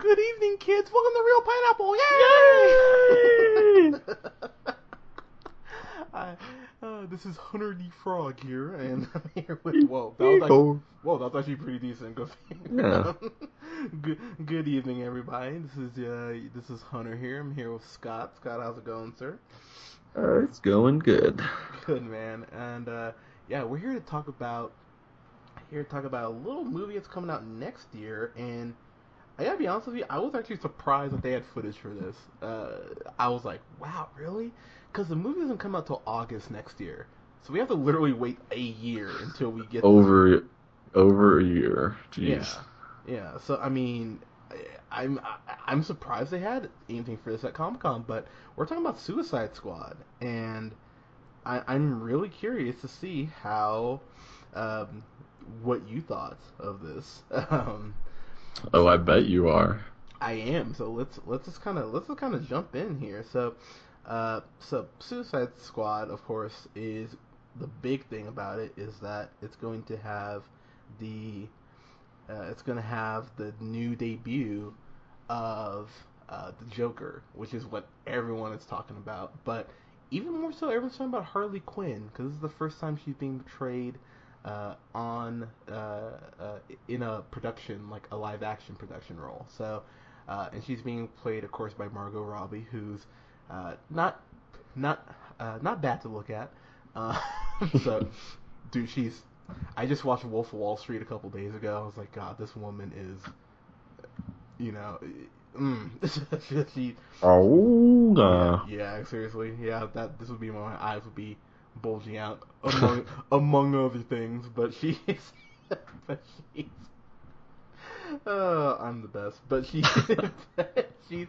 Good evening, kids. Welcome to Real Pineapple. Yay! I, uh, this is Hunter D. Frog here, and I'm here with. Whoa, that was actually, whoa, that was actually pretty decent. Good. Yeah. good. Good evening, everybody. This is uh, this is Hunter here. I'm here with Scott. Scott, how's it going, sir? Uh, it's going good. Good man, and uh, yeah, we're here to talk about here to talk about a little movie that's coming out next year, and I gotta be honest with you, I was actually surprised that they had footage for this. Uh, I was like, wow, really? Because the movie doesn't come out till August next year, so we have to literally wait a year until we get Over, over a year. Yeah, Jeez. yeah. So I mean, I'm I'm surprised they had anything for this at Comic Con, but we're talking about Suicide Squad, and I, I'm really curious to see how, um, what you thought of this. Um, Oh, I bet you are. I am. So let's let's just kind of let's just kind of jump in here. So, uh, so Suicide Squad, of course, is the big thing about it is that it's going to have the uh, it's going to have the new debut of uh, the Joker, which is what everyone is talking about. But even more so, everyone's talking about Harley Quinn because this is the first time she's being portrayed uh, on uh, uh, in a production like a live action production role. So, uh, and she's being played, of course, by Margot Robbie, who's uh, not not uh, not bad to look at. Uh, so, dude, she's. I just watched Wolf of Wall Street a couple days ago. I was like, God, this woman is, you know, mm. she. Oh, uh, Yeah, seriously, yeah. That this would be my eyes would be bulging out among among other things, but she's but she's uh, I'm the best, but she she's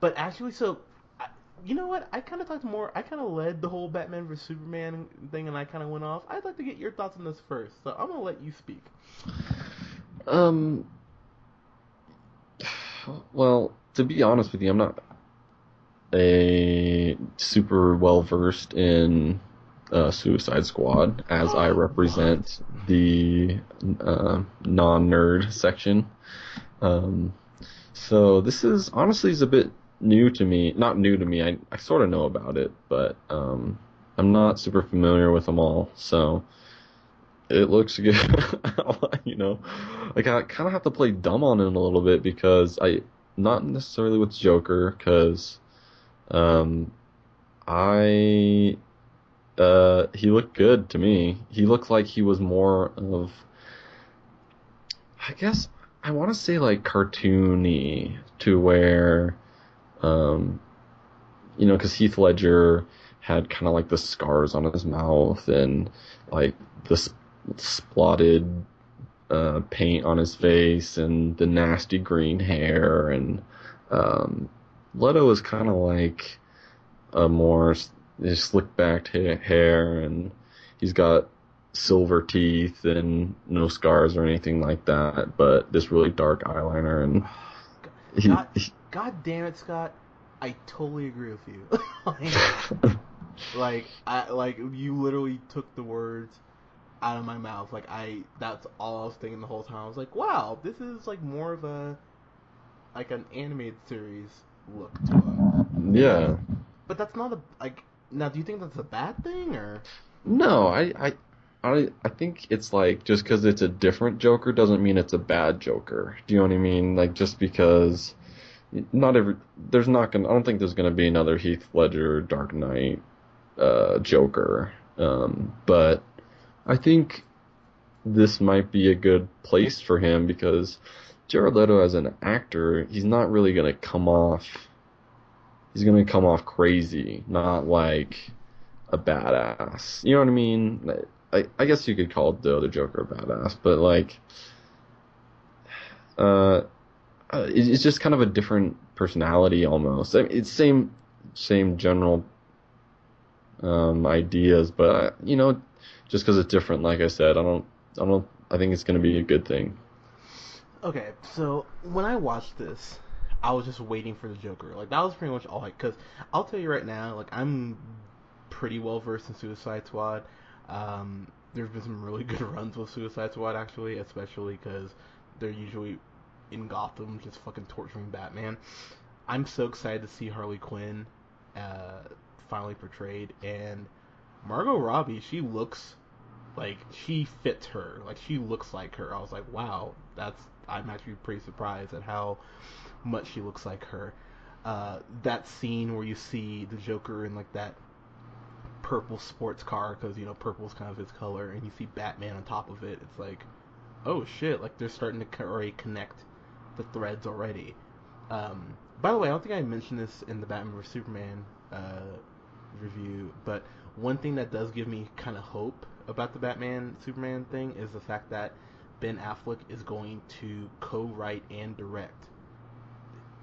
but actually, so you know what? I kind of talked more. I kind of led the whole Batman vs Superman thing, and I kind of went off. I'd like to get your thoughts on this first, so I'm gonna let you speak. um. Well, to be honest with you, I'm not a super well versed in uh, Suicide Squad, as I represent the uh, non nerd section. Um, so this is honestly is a bit new to me. Not new to me. I I sort of know about it, but um, I'm not super familiar with them all. So it looks good. you know, like I kind of have to play dumb on it a little bit because I not necessarily with Joker because um, I uh, he looked good to me. He looked like he was more of I guess I want to say like cartoony to where um, you know, because Heath Ledger had kind of like the scars on his mouth and like the sp- splotted uh, paint on his face and the nasty green hair and um, Leto is kind of like a more slick backed hair and he's got silver teeth and no scars or anything like that but this really dark eyeliner and oh, he, God, God damn it, Scott! I totally agree with you. like, like I like you literally took the words out of my mouth. Like I that's all I was thinking the whole time. I was like, wow, this is like more of a like an animated series look to him. yeah But that's not a like now do you think that's a bad thing or No, I, I, I, I think it's like just because it's a different Joker doesn't mean it's a bad Joker. Do you know what I mean? Like just because not every there's not gonna I don't think there's gonna be another Heath Ledger Dark Knight uh, Joker. Um, but I think this might be a good place for him because Jared Leto as an actor, he's not really gonna come off. He's gonna come off crazy, not like a badass. You know what I mean? I, I guess you could call the other Joker a badass, but like, uh, uh, it- it's just kind of a different personality almost. I mean, it's same same general um, ideas, but you know, just because it's different, like I said, I don't I don't I think it's gonna be a good thing. Okay, so when I watched this, I was just waiting for the Joker. Like that was pretty much all I. Because I'll tell you right now, like I'm pretty well versed in Suicide Squad. Um, there's been some really good runs with Suicide Squad actually, especially because they're usually in Gotham, just fucking torturing Batman. I'm so excited to see Harley Quinn uh, finally portrayed, and Margot Robbie. She looks like she fits her. Like she looks like her. I was like, wow, that's. I'm actually pretty surprised at how much she looks like her. Uh, that scene where you see the Joker in like that purple sports car because you know purple's kind of his color, and you see Batman on top of it. It's like, oh shit! Like they're starting to already connect the threads already. Um, by the way, I don't think I mentioned this in the Batman vs Superman uh, review, but one thing that does give me kind of hope about the Batman Superman thing is the fact that Ben Affleck is going to co-write and direct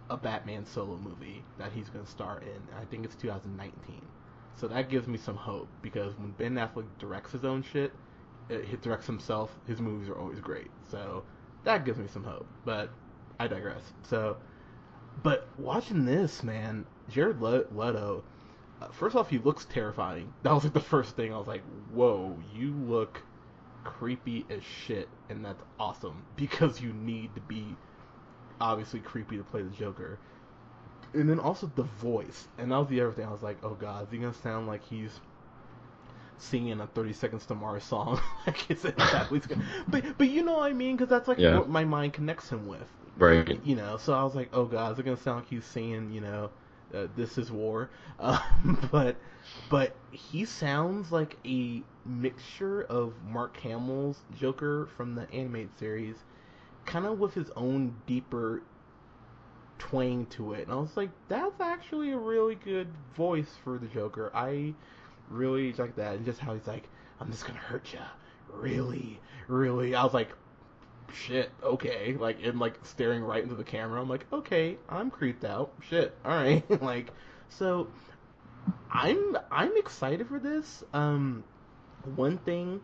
a Batman solo movie that he's going to star in. I think it's 2019. So that gives me some hope because when Ben Affleck directs his own shit, he directs himself. His movies are always great. So that gives me some hope. But I digress. So, but watching this, man, Jared Leto. Uh, first off, he looks terrifying. That was like the first thing I was like, "Whoa, you look creepy as shit," and that's awesome because you need to be obviously creepy to play the Joker and then also the voice, and that was the other thing. I was like, oh god, is he gonna sound like he's singing a Thirty Seconds to Mars song? like, is it that he's gonna? But but you know what I mean? Because that's like yeah. what my mind connects him with. Right. You know, so I was like, oh god, is it gonna sound like he's singing, you know, uh, "This Is War"? Um, but but he sounds like a mixture of Mark Hamill's Joker from the animated series, kind of with his own deeper twang to it. And I was like, that's actually a really good voice for the Joker. I really like that. And just how he's like, I'm just gonna hurt you. Really, really. I was like, shit, okay. Like, and like staring right into the camera. I'm like, okay, I'm creeped out. Shit, alright. like, so I'm I'm excited for this. Um, one thing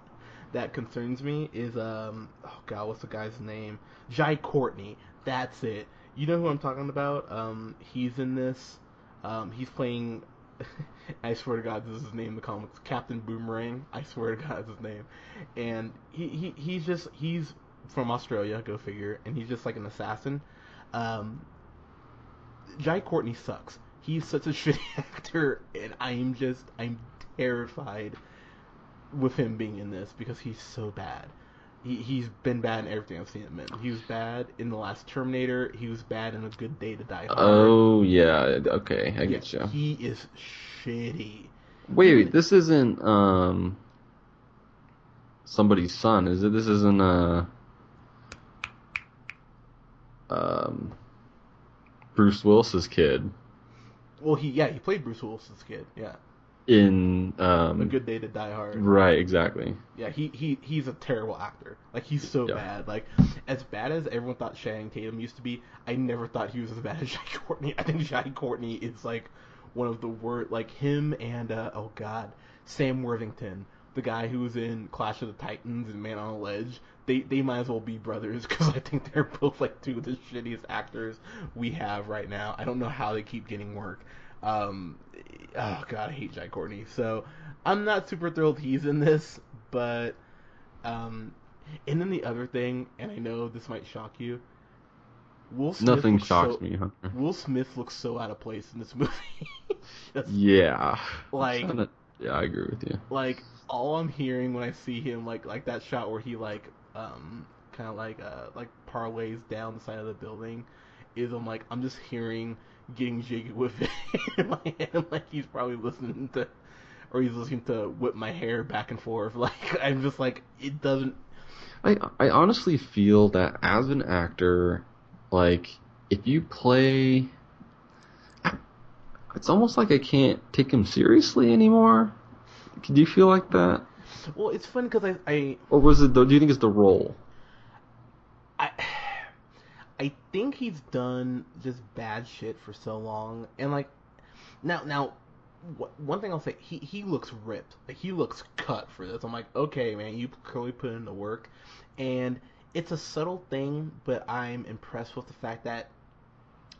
that concerns me is um, oh god, what's the guy's name? Jai Courtney. That's it you know who I'm talking about? Um, he's in this. Um, he's playing. I swear to God, this is his name in the comics. Captain Boomerang. I swear to God, is his name. And he, he he's just he's from Australia. Go figure. And he's just like an assassin. Um, Jai Courtney sucks. He's such a shitty actor, and I'm just I'm terrified with him being in this because he's so bad he, he's been bad in everything I've seen him in. He was bad in the last Terminator. He was bad in A Good Day to Die Hard. Oh yeah, okay, I get you. He is shitty. Wait, wait, this isn't um somebody's son, is it? This isn't uh um Bruce Willis's kid. Well, he yeah, he played Bruce Willis's kid. Yeah in um, A Good Day to Die Hard. Right, exactly. Yeah, he, he he's a terrible actor. Like he's so yeah. bad. Like as bad as everyone thought Channing Tatum used to be, I never thought he was as bad as Jai Courtney. I think Jai Courtney is like one of the worst. Like him and uh, oh god, Sam Worthington, the guy who was in Clash of the Titans and Man on a Ledge. They they might as well be brothers because I think they're both like two of the shittiest actors we have right now. I don't know how they keep getting work. Um, oh god, I hate Jai Courtney. So I'm not super thrilled he's in this, but um, and then the other thing, and I know this might shock you. Will Smith Nothing shocks so, me. Huh? Will Smith looks so out of place in this movie. Just, yeah. Like. yeah, I agree with you. Like all I'm hearing when I see him, like like that shot where he like um kind of like uh like parlays down the side of the building, is I'm like I'm just hearing getting jiggy with it in my head, like he's probably listening to, or he's listening to whip my hair back and forth. Like I'm just like it doesn't. I I honestly feel that as an actor, like if you play, it's almost like I can't take him seriously anymore. Do you feel like that? Well, it's fun because I, I. Or was it? Do you think it's the role? I. I think he's done just bad shit for so long, and like now now one thing I'll say, he he looks ripped. Like he looks cut for this. I'm like, okay, man, you clearly put in the work, and it's a subtle thing, but I'm impressed with the fact that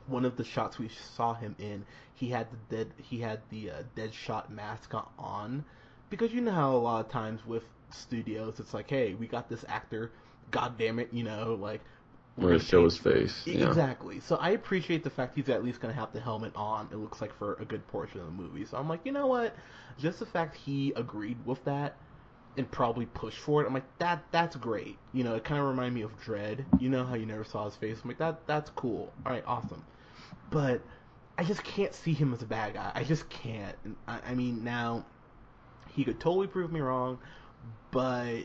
one of the shots we saw him in, he had the dead he had the uh, Deadshot mask on, because you know how a lot of times with studios, it's like, hey, we got this actor, god damn it, you know, like We're gonna show his face. Yeah. Exactly. So I appreciate the fact he's at least gonna have the helmet on. It looks like for a good portion of the movie. So I'm like, you know what? Just the fact he agreed with that and probably pushed for it. I'm like, that that's great. You know, it kind of reminded me of Dread. You know how you never saw his face. I'm like, that that's cool. All right, awesome. But I just can't see him as a bad guy. I just can't. I, I mean, now he could totally prove me wrong, but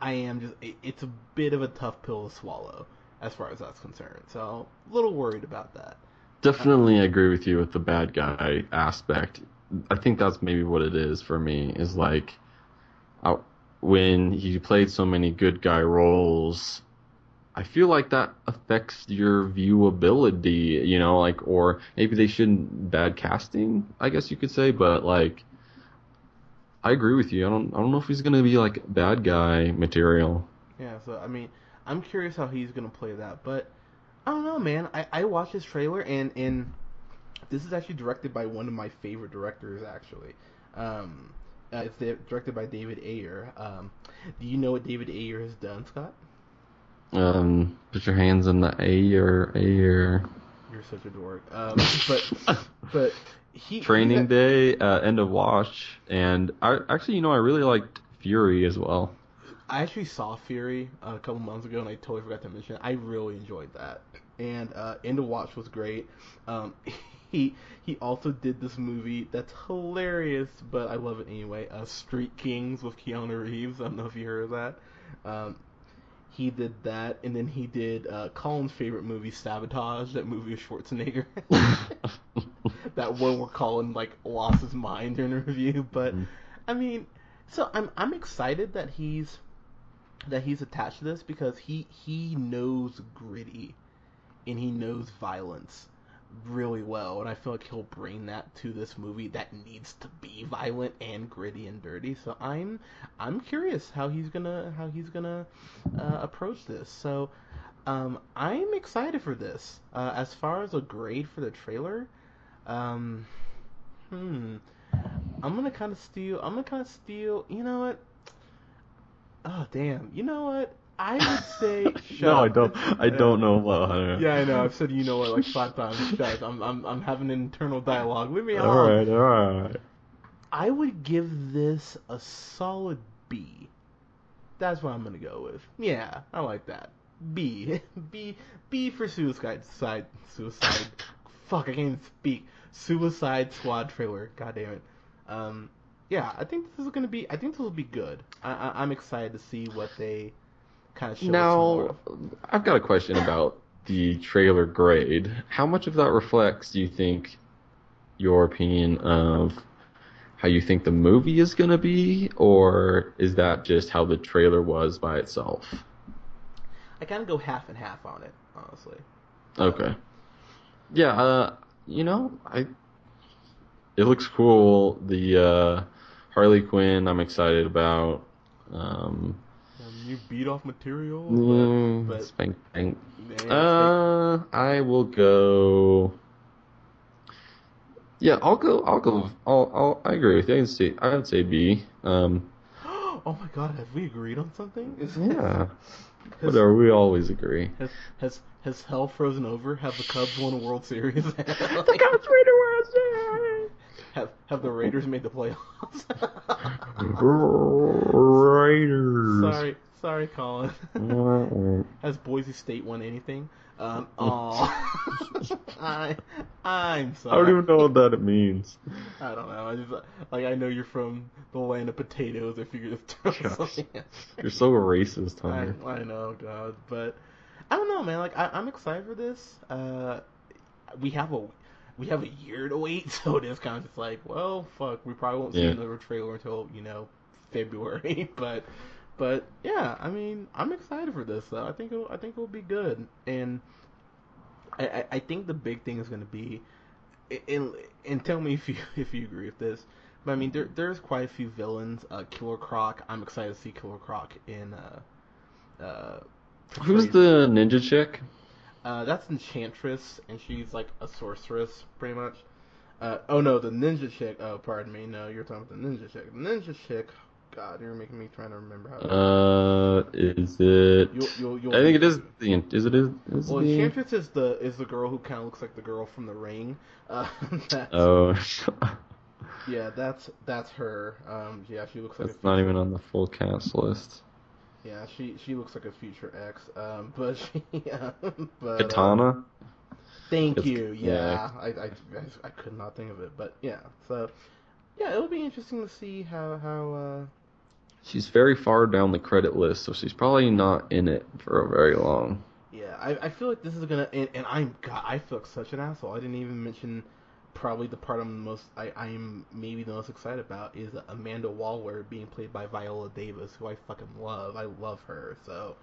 I am just it's a bit of a tough pill to swallow as far as that's concerned. So a little worried about that. Definitely agree with you with the bad guy aspect. I think that's maybe what it is for me. Is like, I, when he played so many good guy roles, I feel like that affects your viewability. You know, like, or maybe they shouldn't bad casting. I guess you could say, but like, I agree with you. I don't. I don't know if he's gonna be like bad guy material. Yeah. So I mean, I'm curious how he's gonna play that, but I don't know, man. I I watched this trailer and and this is actually directed by one of my favorite directors, actually. Um, uh, it's directed by David Ayer. Um, do you know what David Ayer has done, Scott? Um, put your hands in the air, air. You're such a dork. Um, but but he Training he's Day, uh, End of Watch, and I actually, you know, I really liked Fury as well. I actually saw Fury uh, a couple months ago, and I totally forgot to mention. It. I really enjoyed that, and uh, End of Watch was great. Um, he he also did this movie that's hilarious, but I love it anyway. Uh, Street Kings with Keanu Reeves. I don't know if you heard of that. Um, he did that, and then he did uh, Colin's favorite movie, Sabotage. That movie with Schwarzenegger. that one where Colin like lost his mind during a review. But Mhm. I mean, so I'm I'm excited that he's that he's attached to this because he he knows gritty and he knows violence really well and I feel like he'll bring that to this movie that needs to be violent and gritty and dirty so I'm I'm curious how he's gonna how he's gonna uh, approach this so um, I'm excited for this uh, as far as a grade for the trailer um, hmm I'm gonna kind of steal. I'm gonna kind of steal. You know what? Oh damn. You know what? I would say. shut no, I don't. I don't know about Hunter. Yeah, I know. I've said you know what like five times. Shut. I'm I'm I'm having an internal dialogue. Leave me All alone. right, all right. I would give this a solid B. That's what I'm gonna go with. Yeah, I like that. B. B. B for Suicide Side. Suicide. Fuck, I can't even speak. Suicide Squad trailer. God damn it. Um, yeah, I think this is gonna be. I think this will be good. I, I I'm excited to see what they kind of. Now. I've got a question about the trailer grade. How much of that reflects, do you think, your opinion of how you think the movie is going to be, or is that just how the trailer was by itself? I kind of go half and half on it, honestly. Okay. Yeah, uh, you know, I. It looks cool. The uh, Harley Quinn, I'm excited about. Um, you beat off material. mm, but- spank, Uh, I will go. Yeah, I'll go. I'll go. I'll. I'll I agree with you. I'd say. I would say B. Um. oh my god, have we agreed on something? Is, Yeah. Has, Whatever. We always agree. Has, has has hell frozen over? Have the Cubs won a World Series? The Cubs Raider World Series. Have have the Raiders made the playoffs? Sorry, Colin. Has Boise State won anything? Um, oh, I, I'm sorry. I don't even know what that means. I don't know. I just like I know you're from the land of potatoes. I figured just throw something. You're so racist, I, Hunter. I know, God, but I don't know, man. Like I, I'm excited for this. Uh, we have a we have a year to wait, so it is kind of just like, well, fuck, we probably won't see Yeah. another trailer until you know February. but but yeah, I mean, I'm excited for this. Though. I think it'll, I think it'll be good, and I, I, I think the big thing is going to be, and and tell me if you if you agree with this. But I mean, there there's quite a few villains. Uh, Killer Croc. I'm excited to see Killer Croc in. Uh, uh, Who's the ninja chick? Uh, that's Enchantress, and she's like a sorceress, pretty much. Uh, oh no, the ninja chick. Oh, pardon me. No, you're talking about the ninja chick. The ninja chick. God, you're making me trying to remember how. Uh, is it? You'll, you'll, you'll I think it is the. Is it is, is Well, the? Enchantress is the is the girl who kind of looks like the girl from The Ring. Uh, Oh, yeah, that's that's her. Um, yeah, she looks like that's a not even on the full cast list. Yeah, she she looks like a future ex. Um, but she, yeah, but uh, Katana. Thank It's- you. Yeah, yeah. I, I, I, I could not think of it, but yeah. So, yeah, it'll be interesting to see how how. She's very far down the credit list, so she's probably not in it for very long. yeah, I, I feel like this is gonna and, and I'm God, I feel like such an asshole. I didn't even mention probably the part I'm most I I'm maybe the most excited about is Amanda Waller being played by Viola Davis, who I fucking love. I love her. So,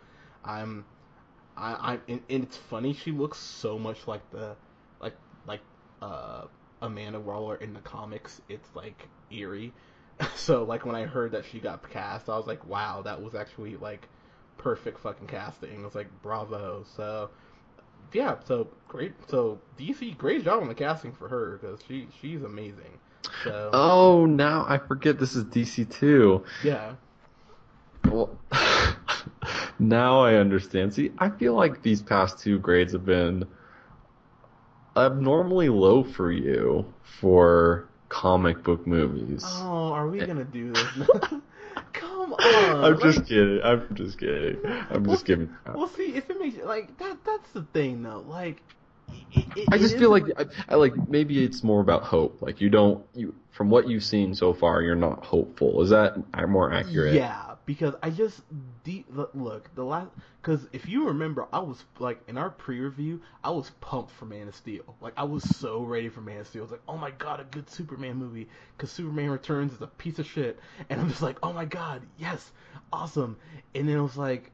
I'm I I and, and it's funny she looks so much like the like like uh Amanda Waller in the comics. It's like eerie. so like when I heard that she got cast, I was like, wow, that was actually like perfect fucking casting. I was like, bravo. So yeah, so great. So DC, great job on the casting for her because she she's amazing. So Oh, now I forget this is DC two. yeah, Well, now I understand. See, I feel like these past two grades have been abnormally low for you for comic book movies. Oh, are we eh. gonna do this? Come on. I'm just kidding. I'm just kidding. I'm Well, just giving. Well, see, if it makes like that, that's the thing though. Like, it, it, I just feel like I, I like maybe it's more about hope. Like you don't you from what you've seen so far, you're not hopeful. Is that more accurate? Yeah, because I just de- look, the last because if you remember, I was like in our pre-review, I was pumped for Man of Steel. Like I was so ready for Man of Steel. I was like, oh my god, a good Superman movie because Superman Returns is a piece of shit, and I'm just like, oh my god, yes, awesome. And then it was like,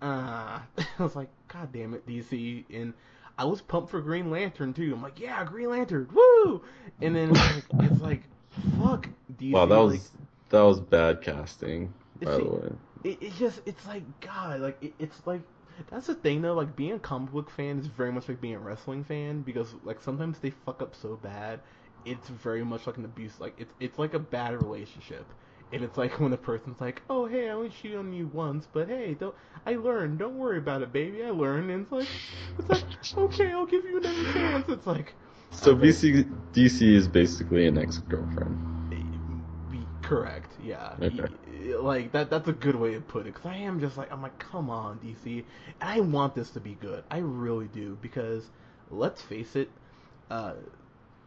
uh, I was like, god damn it, DC, and I was pumped for Green Lantern too. I'm like, yeah, Green Lantern, woo! And then it's like, it's like fuck DC. Wow, that was like, that was bad casting. By See, the way. it, it just it's like God, like it, it's like that's the thing though. Like being a comic book fan is very much like being a wrestling fan because like sometimes they fuck up so bad. It's very much like an abuse. Like it's it's like a bad relationship. And it's like when a person's like, "Oh, hey, I only cheated on you once, but hey, don't I learned? Don't worry about it, baby. I learned." And it's like, it's like, okay, I'll give you another chance. It's like, So okay. DC DC is basically an ex girlfriend. Correct yeah. Okay. Like that that's a good way to put it because i am just like i'm like come on dc and i want this to be good. I really do because let's face it uh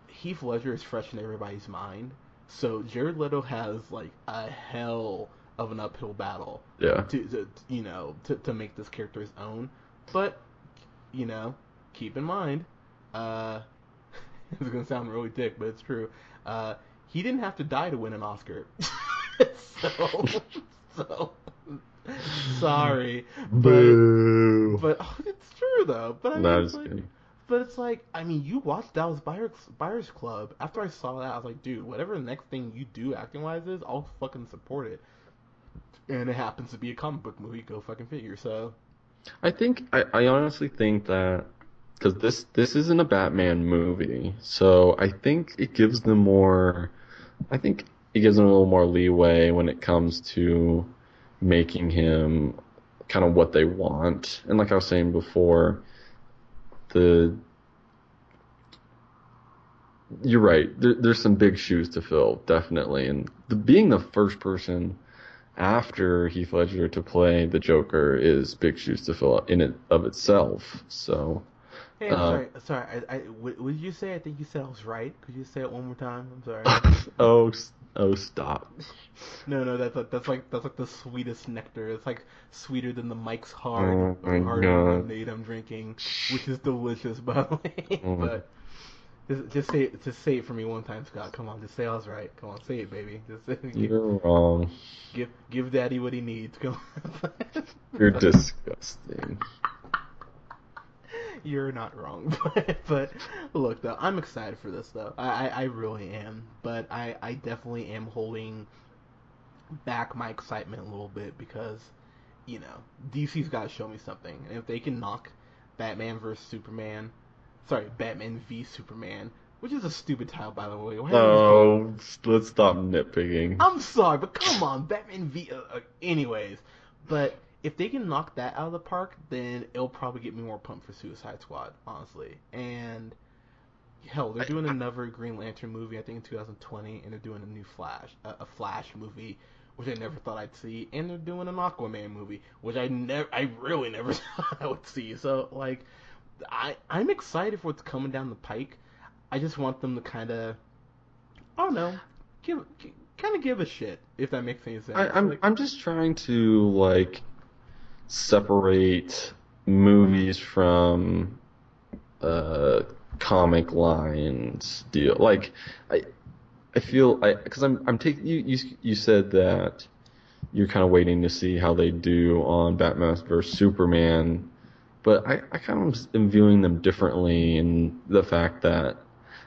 heath ledger is fresh in everybody's mind. So jared leto has like a hell of an uphill battle Yeah. to, to you know to, to make this character his own. But you know keep in mind uh it's gonna sound really dick but it's true uh he didn't have to die to win an oscar so so sorry but Boo. but oh, it's true though but i mean no, it's like, but it's like I mean, you watched Dallas Buyers, Buyers Club. After I saw that, I was like, dude, whatever the next thing you do acting wise is, I'll fucking support it. And it happens to be a comic book movie. Go fucking figure. So I think I, I honestly think that because this this isn't a Batman movie, so I think it gives them more. I think it gives them a little more leeway when it comes to making him kind of what they want. And like I was saying before, the you're right. There, there's some big shoes to fill, definitely. And the, being the first person after Heath Ledger to play the Joker is big shoes to fill in it of itself. So hey, I'm Uh, sorry. Sorry. I, I, what you say? I think you said I was right. Could you say it one more time? I'm sorry. oh oh stop. no, no. That's like, that's like that's like the sweetest nectar. It's like sweeter than the Mike's hard Oh hard lemonade I'm drinking, which is delicious, by the way. Oh but. Just, just say it. Just say it for me one time, Scott. Come on, just say I was right. Come on, say it, baby. Just say, You're wrong. Give give Daddy what he needs. Go. You're disgusting. You're not wrong, but, but look though, I'm excited for this though. I, I, I really am, but I, I definitely am holding back my excitement a little bit because, you know, DC's got to show me something, and if they can knock Batman vs Superman, sorry, Batman v Superman, which is a stupid title by the way. Why No, let's stop nitpicking. I'm sorry, but come on, Batman v. Uh, uh, anyways, but if they can knock that out of the park, then it'll probably get me more pumped for Suicide Squad, honestly. And hell, they're doing another Green Lantern movie, I think in 2020, and they're doing a new Flash, uh, a Flash movie, which I never thought I'd see, and they're doing an Aquaman movie, which I never, I really never thought I would see. So like, I I'm excited for what's coming down the pike. I just want them to kind of, I don't know, give kind of give a shit if that makes any sense. I, I'm Like- I'm just trying to like separate movies from uh comic lines deal. Like I I feel I because I'm I'm taking you you you said that you're kind of waiting to see how they do on Batman vs Superman, but I I kind of am viewing them differently in the fact that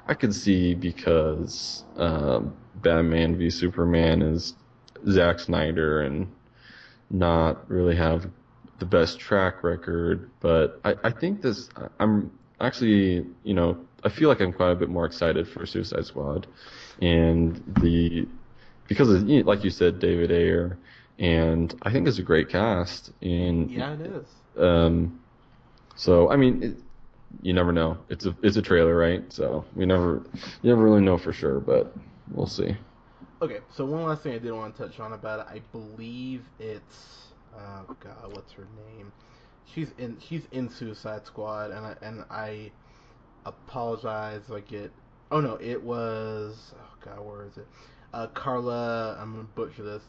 I could see because um, Batman v Superman is Zack Snyder and not really have the best track record, but I, I think this I'm actually you know I feel like I'm quite a bit more excited for Suicide Squad, and the because of, like you said David Ayer, and I think it's a great cast, and yeah, it is. um, so I mean, it, you never know. It's a it's a trailer, right? So we never you never really know for sure, but we'll see. Okay, so one last thing I did want to touch on about it. I believe it's oh god, what's her name? She's in she's in Suicide Squad, and I and I apologize. I get oh no, it was oh god, where is it? Uh, Carla, I'm gonna butcher this.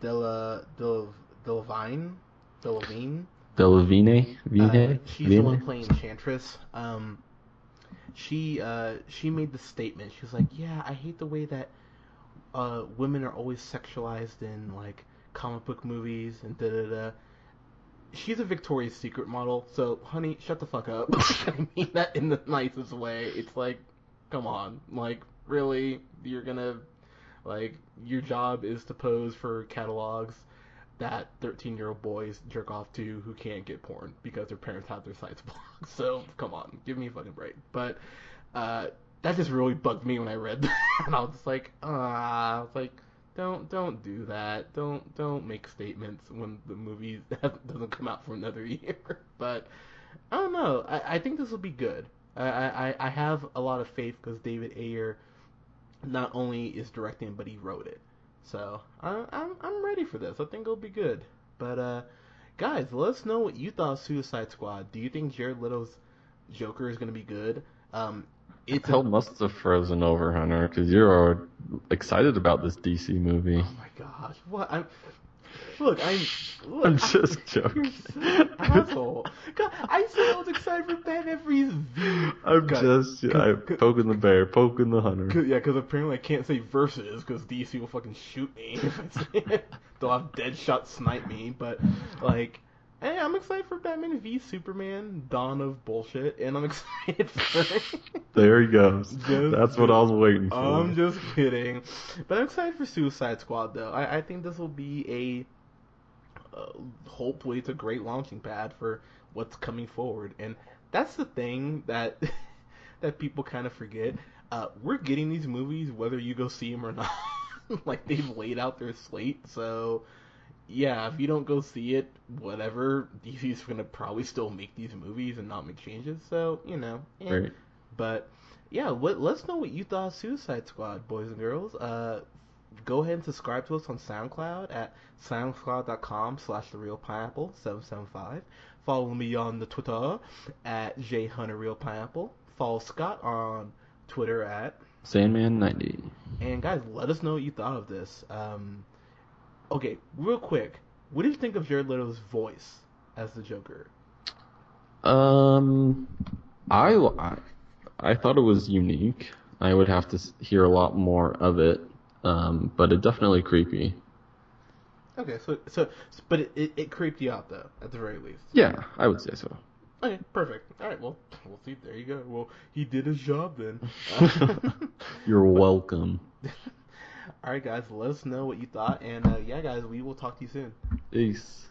Della Della Delavine, Delavine. Delavine, Uh, she's the one playing Enchantress. Um, she uh, she made the statement. She was like, "Yeah, I hate the way that uh, women are always sexualized in like comic book movies and da da da." She's a Victoria's Secret model, so honey, shut the fuck up. I mean that in the nicest way. It's like, come on, like really, you're gonna like your job is to pose for catalogs that 13 year old boys jerk off to who can't get porn because their parents have their sites blocked. So come on, give me a fucking break. But uh, that just really bugged me when I read that, and I was just like, ah, was like, don't don't do that. Don't don't make statements when the movie doesn't come out for another year. But I don't know. I, I think this will be good. I, I I have a lot of faith because David Ayer not only is directing but he wrote it. So I, I'm I'm ready for this. I think it'll be good. But uh, guys, let us know what you thought of Suicide Squad. Do you think Jared Leto's Joker is gonna be good? Um, a, Hell must have frozen over, Hunter, because you're excited about this DC movie. oh my gosh, what I'm. Look, I'm. Look, I'm just You're joking. such an asshole. God, I said I was excited for Batman V. I'm God, just I'm poking the bear, poking the hunter. Cause, yeah, because apparently I can't say versus because DC will fucking shoot me if I say it. They'll have Deadshot snipe me, but like, hey, I'm excited for Batman v Superman: Dawn of Bullshit, and I'm excited for. There he goes. Just- That's what I was waiting for. I'm just kidding, but I'm excited for Suicide Squad though. I, I think this will be a uh, hopefully it's a great launching pad for what's coming forward, and that's the thing that that people kind of forget. Uh, we're getting these movies whether you go see them or not. like they've laid out their slate, so yeah, if you don't go see it, whatever, DC's gonna probably still make these movies and not make changes. So you know, eh. Right. But yeah, what, let's know what you thought of Suicide Squad, boys and girls. Uh, go ahead and subscribe to us on SoundCloud at soundcloud.com slash the real pineapple 775. Follow me on the Twitter at jhunterrealpineapple. Follow Scott on Twitter at Sandman 90. and guys, let us know what you thought of this. Um, okay, real quick, what did you think of Jared Leto's voice as the Joker? Um, I, I I thought it was unique. I would have to hear a lot more of it. Um, but it definitely creepy. Okay, so so, but it, it, it creeped you out though, at the very least. Yeah, I would say so. Okay, perfect. All right, well, we'll see. There you go. Well, he did his job then. You're welcome. All right, guys, let us know what you thought, and uh, yeah, guys, we will talk to you soon. Peace.